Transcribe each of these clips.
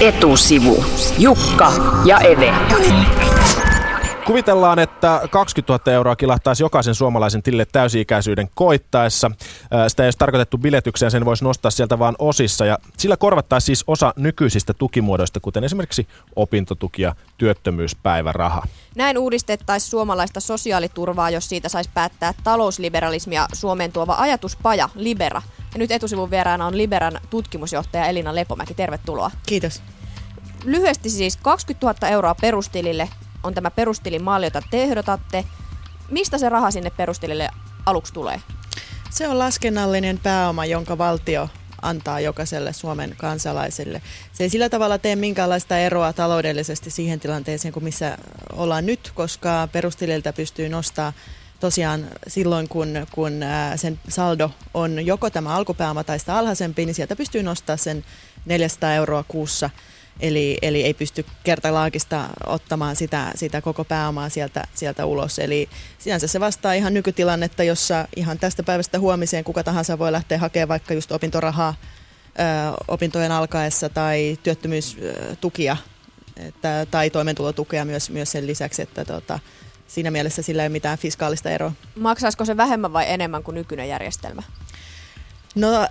Etusivu. Jukka ja Eve. Kuvitellaan, että 20 000 euroa kilahtaisi jokaisen suomalaisen tilille täysi-ikäisyyden koittaessa. Sitä ei olisi tarkoitettu biletykseen, sen voisi nostaa sieltä vain osissa. Ja sillä korvattaisiin siis osa nykyisistä tukimuodoista, kuten esimerkiksi opintotuki ja työttömyyspäiväraha. Näin uudistettaisiin suomalaista sosiaaliturvaa, jos siitä saisi päättää talousliberalismia Suomeen tuova ajatuspaja Libera. Ja nyt etusivun vieraana on Liberan tutkimusjohtaja Elina Lepomäki. Tervetuloa. Kiitos. Lyhyesti siis 20 000 euroa perustilille on tämä perustilimalli, jota te ehdotatte. Mistä se raha sinne perustilille aluksi tulee? Se on laskennallinen pääoma, jonka valtio antaa jokaiselle Suomen kansalaiselle. Se ei sillä tavalla tee minkäänlaista eroa taloudellisesti siihen tilanteeseen kuin missä ollaan nyt, koska perustililtä pystyy nostaa tosiaan silloin, kun, kun sen saldo on joko tämä alkupääoma tai sitä alhaisempi, niin sieltä pystyy nostaa sen 400 euroa kuussa – Eli, eli ei pysty kertalaakista ottamaan sitä, sitä koko pääomaa sieltä, sieltä ulos. Eli sinänsä se vastaa ihan nykytilannetta, jossa ihan tästä päivästä huomiseen kuka tahansa voi lähteä hakemaan vaikka just opintorahaa ö, opintojen alkaessa tai työttömyystukia että, tai toimeentulotukea myös, myös sen lisäksi, että tota, siinä mielessä sillä ei ole mitään fiskaalista eroa. Maksaisiko se vähemmän vai enemmän kuin nykyinen järjestelmä? No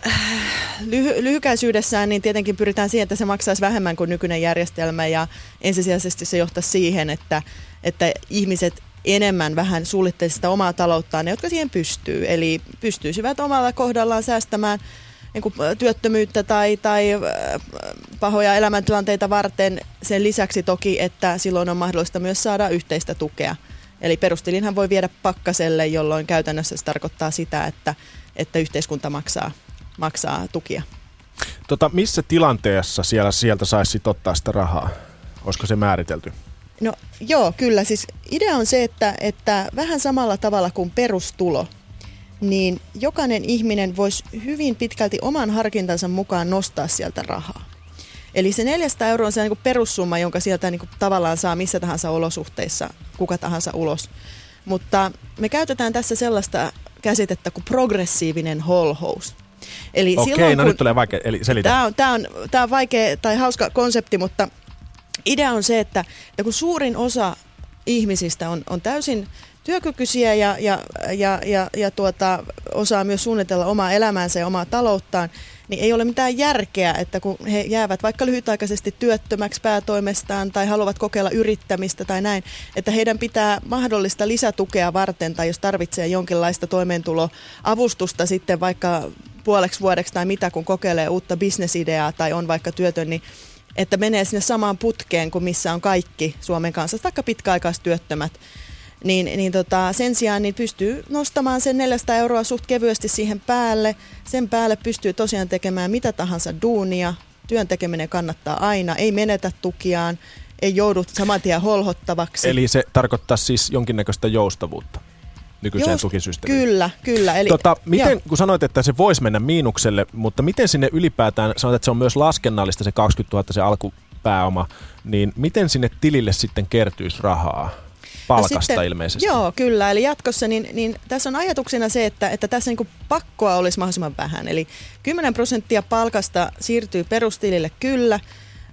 lyhy- lyhykäisyydessään niin tietenkin pyritään siihen, että se maksaisi vähemmän kuin nykyinen järjestelmä ja ensisijaisesti se johtaa siihen, että, että ihmiset enemmän vähän suunnittelisivat sitä omaa talouttaan, ne jotka siihen pystyy. Eli pystyisivät omalla kohdallaan säästämään niin kuin työttömyyttä tai, tai pahoja elämäntilanteita varten sen lisäksi toki, että silloin on mahdollista myös saada yhteistä tukea. Eli perustilinhan voi viedä pakkaselle, jolloin käytännössä se tarkoittaa sitä, että että yhteiskunta maksaa, maksaa tukia. Tota, missä tilanteessa siellä, sieltä saisi ottaa sitä rahaa? Olisiko se määritelty? No joo, kyllä. Siis idea on se, että, että vähän samalla tavalla kuin perustulo, niin jokainen ihminen voisi hyvin pitkälti oman harkintansa mukaan nostaa sieltä rahaa. Eli se 400 euroa on se niin perussumma, jonka sieltä niin tavallaan saa missä tahansa olosuhteissa, kuka tahansa ulos. Mutta me käytetään tässä sellaista käsitettä kuin progressiivinen holhous. Eli Okei, silloin, no kun, nyt tulee vaikea, eli selitä. Tämä on, tämä, on, tämä on vaikea tai hauska konsepti, mutta idea on se, että, että kun suurin osa ihmisistä on, on täysin työkykyisiä ja, ja, ja, ja, ja tuota, osaa myös suunnitella omaa elämäänsä ja omaa talouttaan, niin ei ole mitään järkeä, että kun he jäävät vaikka lyhytaikaisesti työttömäksi päätoimestaan tai haluavat kokeilla yrittämistä tai näin, että heidän pitää mahdollista lisätukea varten tai jos tarvitsee jonkinlaista toimeentuloavustusta sitten vaikka puoleksi vuodeksi tai mitä, kun kokeilee uutta bisnesideaa tai on vaikka työtön, niin että menee sinne samaan putkeen kuin missä on kaikki Suomen kanssa, vaikka pitkäaikaistyöttömät, niin, niin tota, sen sijaan niin pystyy nostamaan sen 400 euroa suht kevyesti siihen päälle. Sen päälle pystyy tosiaan tekemään mitä tahansa duunia. Työn tekeminen kannattaa aina, ei menetä tukiaan, ei joudu saman tien holhottavaksi. Eli se tarkoittaa siis jonkinnäköistä joustavuutta nykyiseen Just, tukisysteemiin. Kyllä, kyllä. Eli, tota, miten, kun sanoit, että se voisi mennä miinukselle, mutta miten sinne ylipäätään, sanoit, että se on myös laskennallista se 20 000 se alkupääoma, niin miten sinne tilille sitten kertyisi rahaa? Palkasta sitten, ilmeisesti. Joo, kyllä. Eli jatkossa niin, niin tässä on ajatuksena se, että, että tässä niin pakkoa olisi mahdollisimman vähän. Eli 10 prosenttia palkasta siirtyy perustilille kyllä,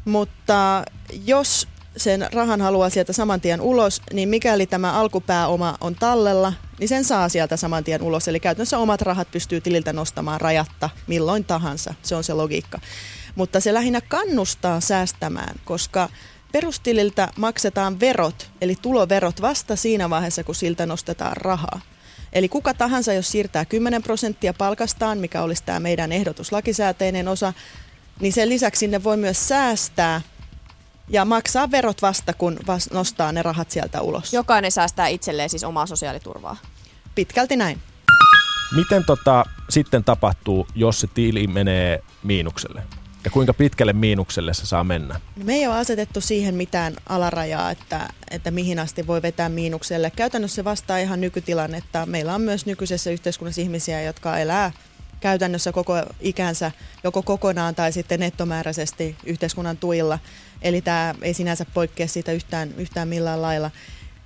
mutta jos sen rahan haluaa sieltä saman tien ulos, niin mikäli tämä alkupääoma on tallella, niin sen saa sieltä saman tien ulos. Eli käytännössä omat rahat pystyy tililtä nostamaan rajatta milloin tahansa. Se on se logiikka. Mutta se lähinnä kannustaa säästämään, koska perustililtä maksetaan verot, eli tuloverot vasta siinä vaiheessa, kun siltä nostetaan rahaa. Eli kuka tahansa, jos siirtää 10 prosenttia palkastaan, mikä olisi tämä meidän ehdotus lakisääteinen osa, niin sen lisäksi sinne voi myös säästää ja maksaa verot vasta, kun nostaa ne rahat sieltä ulos. Jokainen säästää itselleen siis omaa sosiaaliturvaa. Pitkälti näin. Miten tota, sitten tapahtuu, jos se tiili menee miinukselle? Ja kuinka pitkälle miinukselle se saa mennä? No me ei ole asetettu siihen mitään alarajaa, että, että mihin asti voi vetää miinukselle. Käytännössä se vastaa ihan nykytilannetta. Meillä on myös nykyisessä yhteiskunnassa ihmisiä, jotka elää käytännössä koko ikänsä joko kokonaan tai sitten nettomääräisesti yhteiskunnan tuilla. Eli tämä ei sinänsä poikkea siitä yhtään, yhtään millään lailla.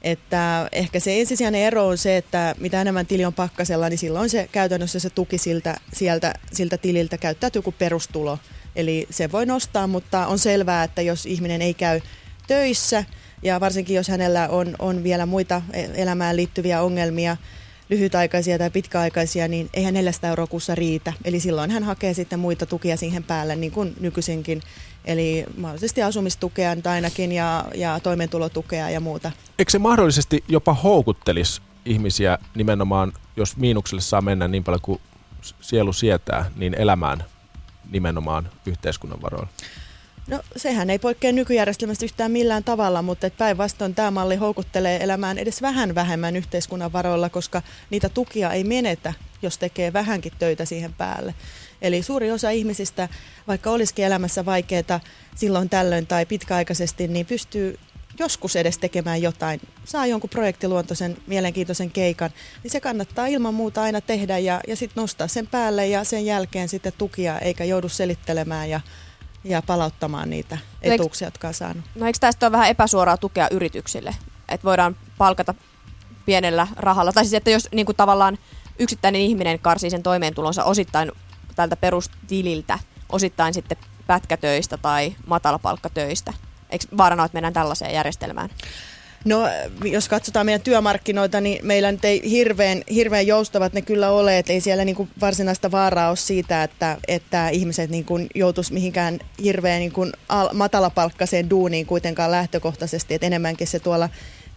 Että ehkä se ensisijainen ero on se, että mitä enemmän tili on pakkasella, niin silloin se käytännössä se tuki siltä, sieltä, siltä tililtä käyttäytyy kuin perustulo Eli se voi nostaa, mutta on selvää, että jos ihminen ei käy töissä ja varsinkin jos hänellä on, on vielä muita e- elämään liittyviä ongelmia, lyhytaikaisia tai pitkäaikaisia, niin eihän 400 euroa kuussa riitä. Eli silloin hän hakee sitten muita tukia siihen päälle, niin kuin nykyisinkin. Eli mahdollisesti asumistukea ainakin ja, ja toimeentulotukea ja muuta. Eikö se mahdollisesti jopa houkuttelisi ihmisiä nimenomaan, jos miinukselle saa mennä niin paljon kuin sielu sietää, niin elämään nimenomaan yhteiskunnan varoilla? No sehän ei poikkea nykyjärjestelmästä yhtään millään tavalla, mutta päinvastoin tämä malli houkuttelee elämään edes vähän vähemmän yhteiskunnan varoilla, koska niitä tukia ei menetä, jos tekee vähänkin töitä siihen päälle. Eli suuri osa ihmisistä, vaikka olisikin elämässä vaikeaa silloin tällöin tai pitkäaikaisesti, niin pystyy joskus edes tekemään jotain, saa jonkun projektiluontoisen mielenkiintoisen keikan, niin se kannattaa ilman muuta aina tehdä ja, ja sitten nostaa sen päälle ja sen jälkeen sitten tukia, eikä joudu selittelemään ja, ja palauttamaan niitä etuuksia, jotka on saanut. No eikö tästä ole vähän epäsuoraa tukea yrityksille? Että voidaan palkata pienellä rahalla, tai siis että jos niin kuin tavallaan yksittäinen ihminen karsii sen toimeentulonsa osittain tältä perustililtä, osittain sitten pätkätöistä tai matalapalkkatöistä, Eikö vaarana, että mennään tällaiseen järjestelmään? No, jos katsotaan meidän työmarkkinoita, niin meillä nyt ei hirveän, hirveän joustavat ne kyllä ole, että ei siellä niin kuin varsinaista vaaraa ole siitä, että, että ihmiset niin kuin joutuisi mihinkään hirveän niin al- matalapalkkaiseen duuniin kuitenkaan lähtökohtaisesti, että enemmänkin se tuolla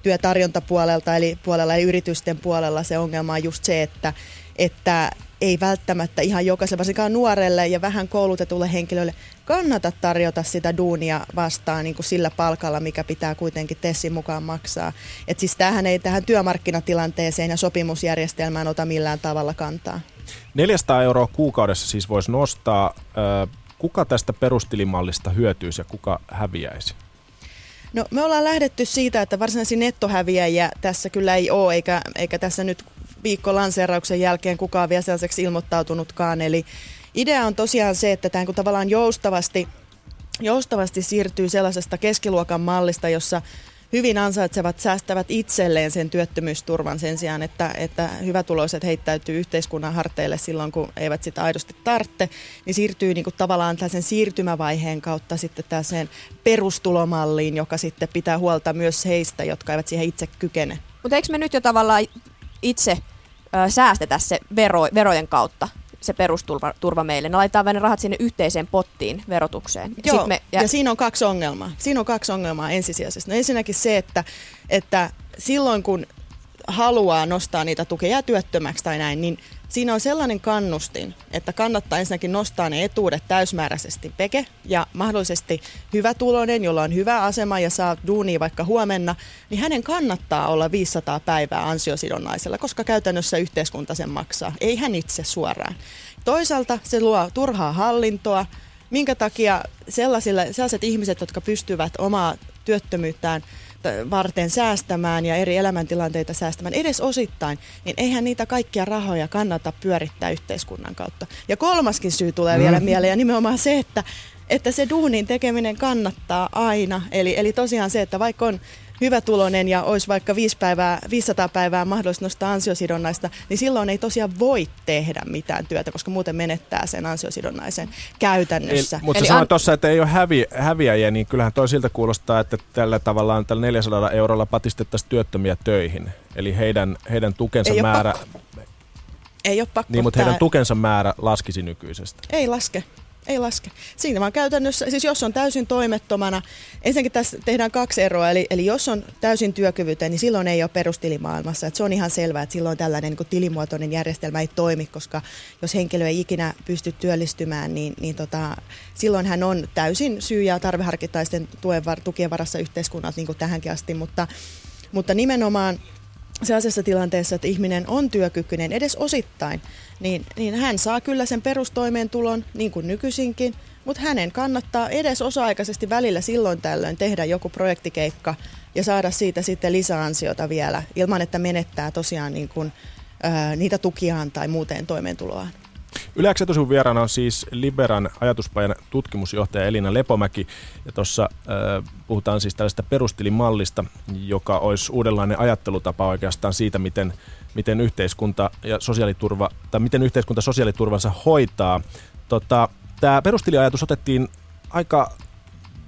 työtarjontapuolelta eli puolella eli yritysten puolella se ongelma on just se, että, että ei välttämättä ihan jokaiselle, varsinkaan nuorelle ja vähän koulutetulle henkilölle kannata tarjota sitä duunia vastaan niin kuin sillä palkalla, mikä pitää kuitenkin Tessin mukaan maksaa. Et siis tämähän ei tähän työmarkkinatilanteeseen ja sopimusjärjestelmään ota millään tavalla kantaa. 400 euroa kuukaudessa siis voisi nostaa. Kuka tästä perustilimallista hyötyisi ja kuka häviäisi? No me ollaan lähdetty siitä, että varsinaisia nettohäviäjiä tässä kyllä ei ole, eikä, eikä tässä nyt viikko lanseerauksen jälkeen kukaan vielä sellaiseksi ilmoittautunutkaan. Eli idea on tosiaan se, että tämä tavallaan joustavasti, joustavasti siirtyy sellaisesta keskiluokan mallista, jossa hyvin ansaitsevat säästävät itselleen sen työttömyysturvan sen sijaan, että, että hyvätuloiset heittäytyy yhteiskunnan harteille silloin, kun eivät sitä aidosti tarvitse, niin siirtyy niin kuin tavallaan tällaisen siirtymävaiheen kautta sitten tällaiseen perustulomalliin, joka sitten pitää huolta myös heistä, jotka eivät siihen itse kykene. Mutta eikö me nyt jo tavallaan itse säästetä se vero, verojen kautta se perusturva turva meille. Ne laitetaan vain ne rahat sinne yhteiseen pottiin verotukseen. Joo, me, ja... ja siinä on kaksi ongelmaa. Siinä on kaksi ongelmaa ensisijaisesti. No ensinnäkin se, että, että silloin kun haluaa nostaa niitä tukia työttömäksi tai näin, niin siinä on sellainen kannustin, että kannattaa ensinnäkin nostaa ne etuudet täysmääräisesti peke ja mahdollisesti hyvä tulonen, jolla on hyvä asema ja saa duunia vaikka huomenna, niin hänen kannattaa olla 500 päivää ansiosidonnaisella, koska käytännössä yhteiskunta sen maksaa, ei hän itse suoraan. Toisaalta se luo turhaa hallintoa, minkä takia sellaiset ihmiset, jotka pystyvät omaa työttömyyttään varten säästämään ja eri elämäntilanteita säästämään edes osittain, niin eihän niitä kaikkia rahoja kannata pyörittää yhteiskunnan kautta. Ja kolmaskin syy tulee mm. vielä mieleen ja nimenomaan se, että että se duunin tekeminen kannattaa aina. Eli, eli tosiaan se, että vaikka on hyvä tulonen ja olisi vaikka 5 päivää, 500 päivää mahdollista nostaa ansiosidonnaista, niin silloin ei tosiaan voi tehdä mitään työtä, koska muuten menettää sen ansiosidonnaisen käytännössä. Eli, mutta Eli sanoit an... tuossa, että ei ole hävi, häviäjiä, niin kyllähän toi siltä kuulostaa, että tällä tavallaan tällä 400 eurolla patistettaisiin työttömiä töihin. Eli heidän, heidän tukensa ei määrä... Ei ole pakko. Niin, mutta heidän tukensa määrä laskisi nykyisestä. Ei laske ei laske. Siinä vaan käytännössä, siis jos on täysin toimettomana, ensinnäkin tässä tehdään kaksi eroa, eli, eli jos on täysin työkyvytön, niin silloin ei ole perustilimaailmassa. Et se on ihan selvää, että silloin tällainen niin tilimuotoinen järjestelmä ei toimi, koska jos henkilö ei ikinä pysty työllistymään, niin, niin tota, silloin hän on täysin syy- ja tarveharkittaisten tuen, tukien varassa yhteiskunnat niin kuin tähänkin asti, mutta, mutta nimenomaan sellaisessa tilanteessa, että ihminen on työkykyinen edes osittain, niin, niin hän saa kyllä sen perustoimeentulon, niin kuin nykyisinkin, mutta hänen kannattaa edes osa-aikaisesti välillä silloin tällöin tehdä joku projektikeikka ja saada siitä sitten lisäansiota vielä, ilman että menettää tosiaan niin kuin, ää, niitä tukiaan tai muuten toimeentuloaan. Yleensä etusivun vieraana on siis Liberan ajatuspajan tutkimusjohtaja Elina Lepomäki. Ja tuossa äh, puhutaan siis tällaista perustilimallista, joka olisi uudenlainen ajattelutapa oikeastaan siitä, miten, miten yhteiskunta ja sosiaaliturva, tai miten yhteiskunta sosiaaliturvansa hoitaa. Tota, Tämä perustiliajatus otettiin aika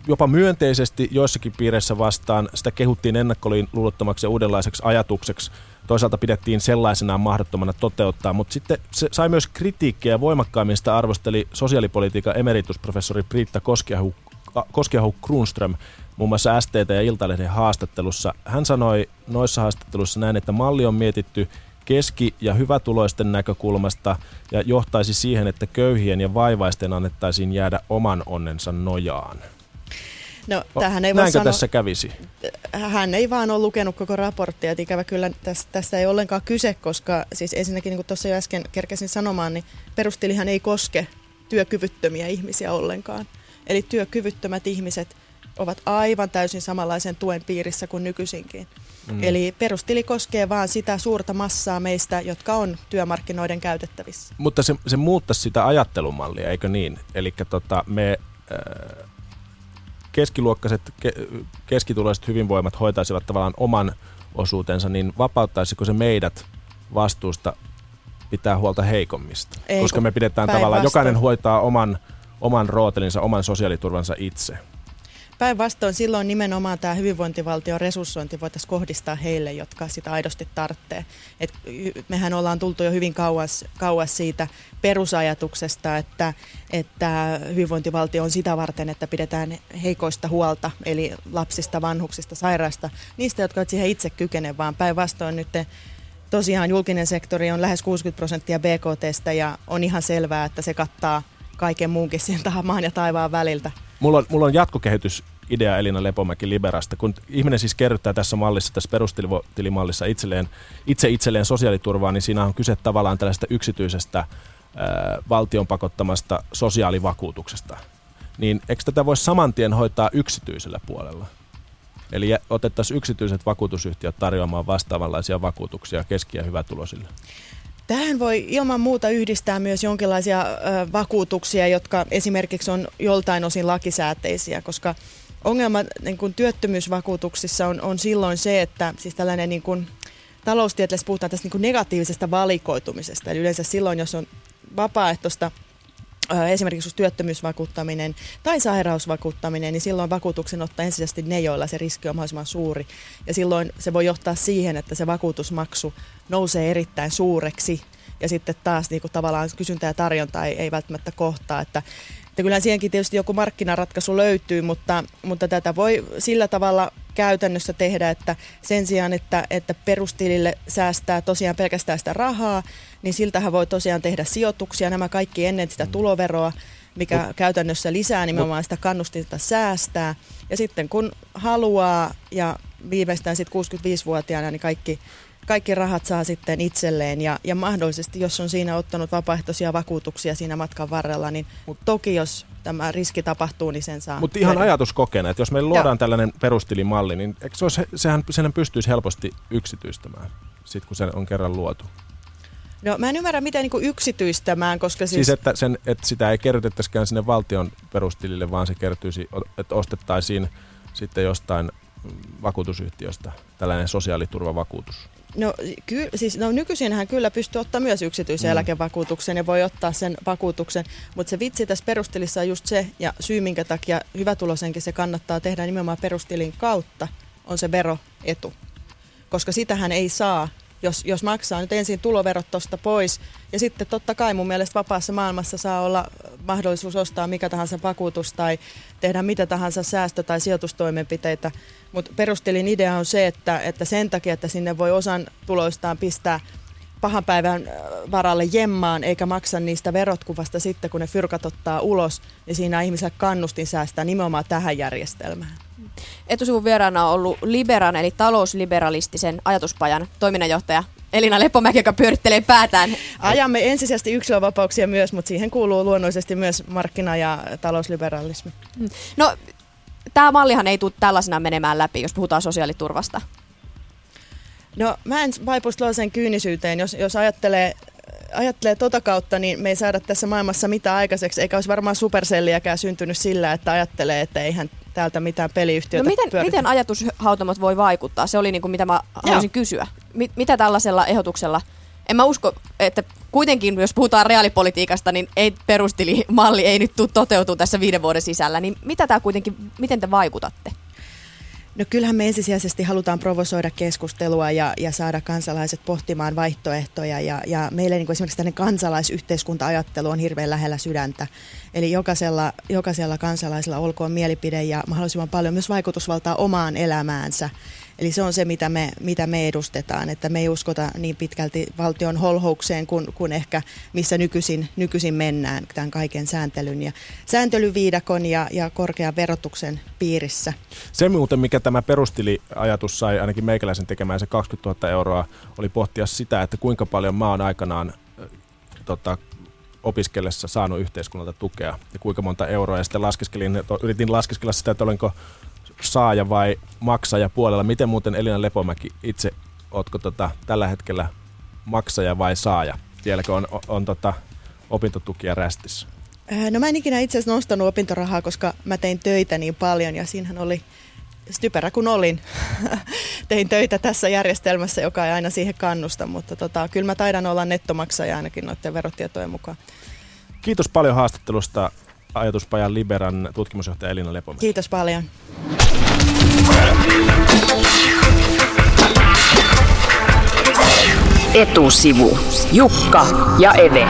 jopa myönteisesti joissakin piireissä vastaan. Sitä kehuttiin ennakkoluulottomaksi ja uudenlaiseksi ajatukseksi. Toisaalta pidettiin sellaisenaan mahdottomana toteuttaa, mutta sitten se sai myös kritiikkiä voimakkaammin sitä arvosteli sosiaalipolitiikan emeritusprofessori Priitta Koskiahu, Koskiahu muun muassa STT ja Iltalehden haastattelussa. Hän sanoi noissa haastatteluissa näin, että malli on mietitty keski- ja hyvätuloisten näkökulmasta ja johtaisi siihen, että köyhien ja vaivaisten annettaisiin jäädä oman onnensa nojaan. No, tähän ei Näinkö sanoa, tässä kävisi? Hän ei vaan ole lukenut koko raporttia, että ikävä kyllä tästä, tästä ei ollenkaan kyse, koska siis ensinnäkin niin kuin tuossa jo äsken kerkesin sanomaan, niin perustilihan ei koske työkyvyttömiä ihmisiä ollenkaan. Eli työkyvyttömät ihmiset ovat aivan täysin samanlaisen tuen piirissä kuin nykyisinkin. Mm. Eli perustili koskee vain sitä suurta massaa meistä, jotka on työmarkkinoiden käytettävissä. Mutta se, se muuttaisi sitä ajattelumallia, eikö niin? Eli tota, me äh, keskiluokkaiset, ke, keskituloiset hyvinvoimat hoitaisivat tavallaan oman osuutensa, niin vapauttaisiko se meidät vastuusta pitää huolta heikommista? Ei, Koska me pidetään tavallaan, jokainen hoitaa oman, oman rootelinsa, oman sosiaaliturvansa itse. Päinvastoin silloin nimenomaan tämä hyvinvointivaltion resurssointi voitaisiin kohdistaa heille, jotka sitä aidosti tarvitsee. Et mehän ollaan tultu jo hyvin kauas, kauas siitä perusajatuksesta, että, että hyvinvointivaltio on sitä varten, että pidetään heikoista huolta, eli lapsista, vanhuksista, sairaista, niistä, jotka eivät siihen itse kykene, vaan päinvastoin nyt tosiaan julkinen sektori on lähes 60 prosenttia BKTstä ja on ihan selvää, että se kattaa kaiken muunkin sieltä maan ja taivaan väliltä. Mulla on, mulla on jatkokehitys idea Elina Lepomäki Liberasta. Kun ihminen siis kerryttää tässä mallissa, tässä perustilimallissa itselleen, itse itselleen sosiaaliturvaa, niin siinä on kyse tavallaan tällaista yksityisestä ää, valtion pakottamasta sosiaalivakuutuksesta. Niin eikö tätä voisi saman tien hoitaa yksityisellä puolella? Eli otettaisiin yksityiset vakuutusyhtiöt tarjoamaan vastaavanlaisia vakuutuksia keski- ja hyvätulosille. Tähän voi ilman muuta yhdistää myös jonkinlaisia ö, vakuutuksia, jotka esimerkiksi on joltain osin lakisääteisiä, koska ongelma niin kuin työttömyysvakuutuksissa on, on silloin se, että siis tällainen niin kuin, taloustieteessä puhutaan tästä niin kuin negatiivisesta valikoitumisesta. Eli yleensä silloin, jos on vapaaehtoista esimerkiksi työttömyysvakuuttaminen tai sairausvakuuttaminen, niin silloin vakuutuksen ottaa ensisijaisesti ne, joilla se riski on mahdollisimman suuri. Ja silloin se voi johtaa siihen, että se vakuutusmaksu nousee erittäin suureksi ja sitten taas niin kuin tavallaan kysyntä ja tarjonta ei, ei välttämättä kohtaa. Että, että kyllä siihenkin tietysti joku markkinaratkaisu löytyy, mutta, mutta tätä voi sillä tavalla käytännössä tehdä, että sen sijaan, että, että perustilille säästää tosiaan pelkästään sitä rahaa, niin siltähän voi tosiaan tehdä sijoituksia, nämä kaikki ennen sitä mm. tuloveroa, mikä Mut, käytännössä lisää nimenomaan sitä kannustinta säästää. Ja sitten kun haluaa ja viimeistään sitten 65-vuotiaana, niin kaikki kaikki rahat saa sitten itselleen ja, ja mahdollisesti, jos on siinä ottanut vapaaehtoisia vakuutuksia siinä matkan varrella, niin Mut, toki jos tämä riski tapahtuu, niin sen saa. Mutta ihan ajatuskokeena, että jos meillä luodaan Joo. tällainen perustilimalli, niin eikö se olisi, sehän, sehän pystyisi helposti yksityistämään, sit kun se on kerran luotu? No mä en ymmärrä miten niin yksityistämään, koska siis... Siis että, sen, että sitä ei kerrytettäisikään sinne valtion perustilille, vaan se kertyisi, että ostettaisiin sitten jostain vakuutusyhtiöstä tällainen sosiaaliturvavakuutus. No, ky- siis, no nykyisinhän kyllä pystyy ottaa myös yksityisen mm. eläkevakuutuksen ja voi ottaa sen vakuutuksen, mutta se vitsi tässä perustilissa on just se, ja syy minkä takia hyvätulosenkin se kannattaa tehdä nimenomaan perustilin kautta, on se veroetu. Koska sitähän ei saa jos, jos maksaa nyt ensin tuloverot tuosta pois. Ja sitten totta kai mun mielestä vapaassa maailmassa saa olla mahdollisuus ostaa mikä tahansa vakuutus tai tehdä mitä tahansa säästö- tai sijoitustoimenpiteitä. Mutta perustelin idea on se, että, että sen takia, että sinne voi osan tuloistaan pistää pahan päivän äh, varalle jemmaan, eikä maksa niistä verot kuvasta sitten, kun ne fyrkat ottaa ulos, niin siinä ihmisellä kannustin säästää nimenomaan tähän järjestelmään. Etusivun vieraana on ollut Liberan eli talousliberalistisen ajatuspajan toiminnanjohtaja Elina Lepomäki, joka pyörittelee päätään. Ajamme ensisijaisesti yksilövapauksia myös, mutta siihen kuuluu luonnollisesti myös markkina- ja talousliberalismi. Mm. No, tämä mallihan ei tule tällaisena menemään läpi, jos puhutaan sosiaaliturvasta. No mä en vaipuisi sen kyynisyyteen, jos, jos ajattelee ajattelee tota kautta, niin me ei saada tässä maailmassa mitään aikaiseksi, eikä olisi varmaan superselliäkään syntynyt sillä, että ajattelee, että eihän täältä mitään peliyhtiötä no miten, miten ajatushautomot voi vaikuttaa? Se oli niin kuin mitä mä haluaisin kysyä. Mit, mitä tällaisella ehdotuksella, en mä usko, että kuitenkin, jos puhutaan reaalipolitiikasta, niin ei perustilimalli ei nyt toteutu tässä viiden vuoden sisällä. Niin mitä tämä kuitenkin, miten te vaikutatte? No kyllähän me ensisijaisesti halutaan provosoida keskustelua ja, ja saada kansalaiset pohtimaan vaihtoehtoja ja, ja meille niin kuin esimerkiksi tänne kansalaisyhteiskunta-ajattelu on hirveän lähellä sydäntä. Eli jokaisella, jokaisella kansalaisella olkoon mielipide ja mahdollisimman paljon myös vaikutusvaltaa omaan elämäänsä. Eli se on se, mitä me, mitä me edustetaan, että me ei uskota niin pitkälti valtion holhoukseen kuin, kuin ehkä missä nykyisin, nykyisin mennään tämän kaiken sääntelyn ja sääntelyviidakon ja, ja korkean verotuksen piirissä. Se muuten, mikä tämä perustiliajatus sai ainakin meikäläisen tekemään se 20 000 euroa, oli pohtia sitä, että kuinka paljon mä oon aikanaan tota, opiskellessa saanut yhteiskunnalta tukea ja kuinka monta euroa. Ja sitten laskeskelin, yritin laskeskella sitä, että olenko saaja vai maksaja puolella. Miten muuten Elina Lepomäki itse, ootko tota, tällä hetkellä maksaja vai saaja? Vieläkö on, on, on tota, opintotukia rästissä? No mä en ikinä itse asiassa nostanut opintorahaa, koska mä tein töitä niin paljon ja siinähän oli styperä kun olin. Tein töitä tässä järjestelmässä, joka ei aina siihen kannusta, mutta tota, kyllä mä taidan olla nettomaksaja ainakin noiden verotietojen mukaan. Kiitos paljon haastattelusta ajatuspajan Liberan tutkimusjohtaja Elina Lepomäki. Kiitos paljon. Etusivu. Jukka ja Eve.